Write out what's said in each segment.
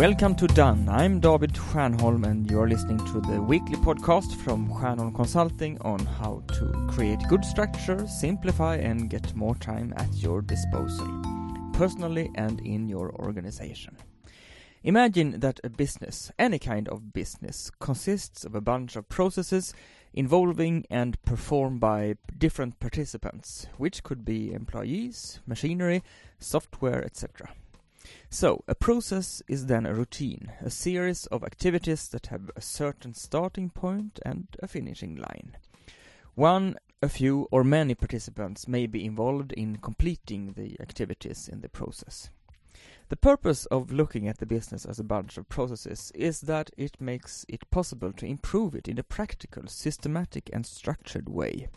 Welcome to Done. I'm David Stjernholm and you're listening to the weekly podcast from Stjernholm Consulting on how to create good structure, simplify and get more time at your disposal, personally and in your organization. Imagine that a business, any kind of business, consists of a bunch of processes involving and performed by different participants, which could be employees, machinery, software, etc. So, a process is then a routine, a series of activities that have a certain starting point and a finishing line. One, a few, or many participants may be involved in completing the activities in the process. The purpose of looking at the business as a bunch of processes is that it makes it possible to improve it in a practical, systematic and structured way.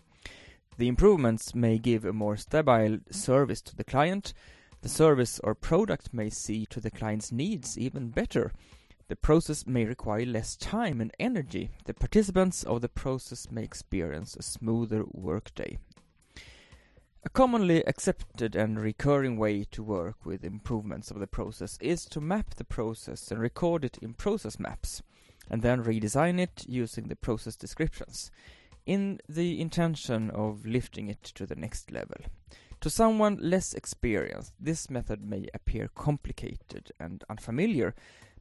The improvements may give a more stable service to the client, the service or product may see to the client's needs even better. The process may require less time and energy. The participants of the process may experience a smoother workday. A commonly accepted and recurring way to work with improvements of the process is to map the process and record it in process maps, and then redesign it using the process descriptions, in the intention of lifting it to the next level. To someone less experienced, this method may appear complicated and unfamiliar,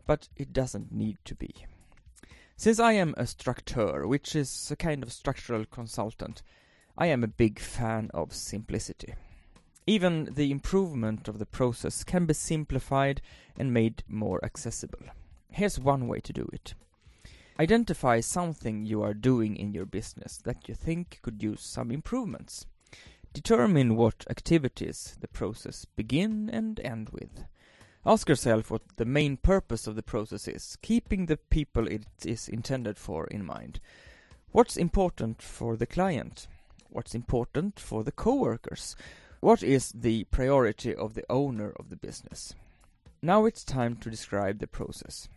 but it doesn't need to be. Since I am a structeur, which is a kind of structural consultant, I am a big fan of simplicity. Even the improvement of the process can be simplified and made more accessible. Here's one way to do it. Identify something you are doing in your business that you think could use some improvements. Determine what activities the process begin and end with. Ask yourself what the main purpose of the process is, keeping the people it is intended for in mind. What's important for the client? What's important for the coworkers? What is the priority of the owner of the business? Now it's time to describe the process.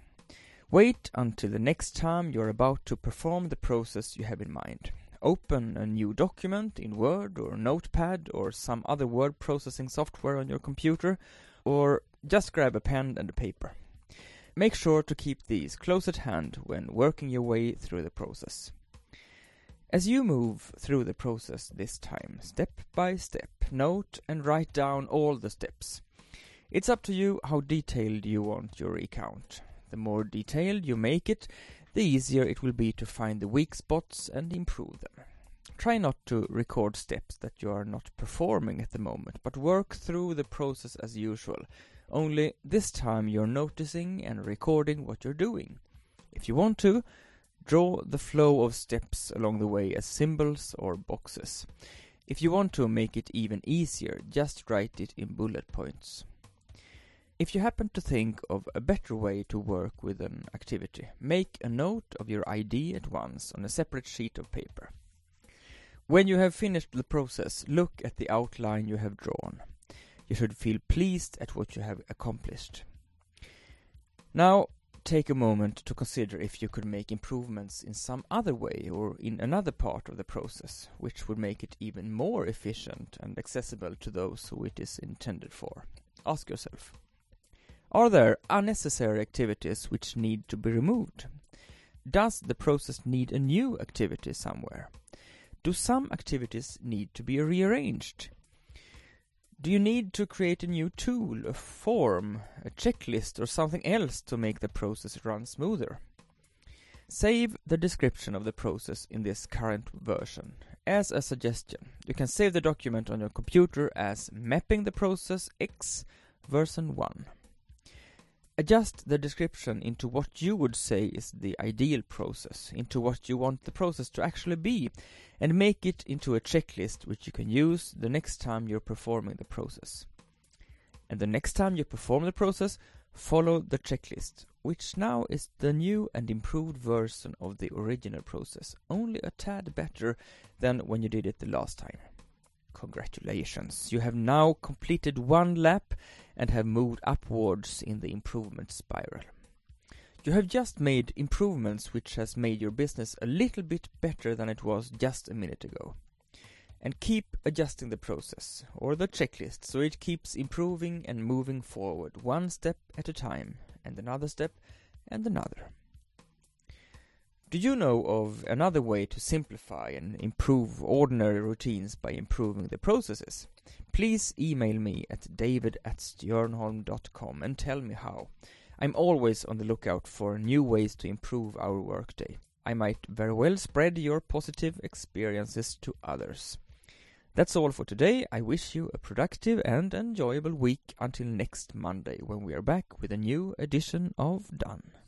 Wait until the next time you're about to perform the process you have in mind open a new document in Word or Notepad or some other word processing software on your computer, or just grab a pen and a paper. Make sure to keep these close at hand when working your way through the process. As you move through the process this time, step by step, note and write down all the steps. It's up to you how detailed you want your recount. The more detailed you make it, the easier it will be to find the weak spots and improve them. Try not to record steps that you are not performing at the moment, but work through the process as usual. Only this time you're noticing and recording what you're doing. If you want to, draw the flow of steps along the way as symbols or boxes. If you want to make it even easier, just write it in bullet points. If you happen to think of a better way to work with an activity, make a note of your idea at once on a separate sheet of paper. When you have finished the process, look at the outline you have drawn. You should feel pleased at what you have accomplished. Now, take a moment to consider if you could make improvements in some other way or in another part of the process, which would make it even more efficient and accessible to those who it is intended for. Ask yourself. Are there unnecessary activities which need to be removed? Does the process need a new activity somewhere? Do some activities need to be rearranged? Do you need to create a new tool, a form, a checklist, or something else to make the process run smoother? Save the description of the process in this current version. As a suggestion, you can save the document on your computer as Mapping the Process X version 1. Adjust the description into what you would say is the ideal process, into what you want the process to actually be, and make it into a checklist which you can use the next time you're performing the process. And the next time you perform the process, follow the checklist, which now is the new and improved version of the original process, only a tad better than when you did it the last time. Congratulations, you have now completed one lap and have moved upwards in the improvement spiral. You have just made improvements which has made your business a little bit better than it was just a minute ago. And keep adjusting the process, or the checklist, so it keeps improving and moving forward, one step at a time, and another step, and another. Do you know of another way to simplify and improve ordinary routines by improving the processes? Please email me at david at stjernholm.com and tell me how. I'm always on the lookout for new ways to improve our workday. I might very well spread your positive experiences to others. That's all for today. I wish you a productive and enjoyable week until next Monday when we are back with a new edition of Done.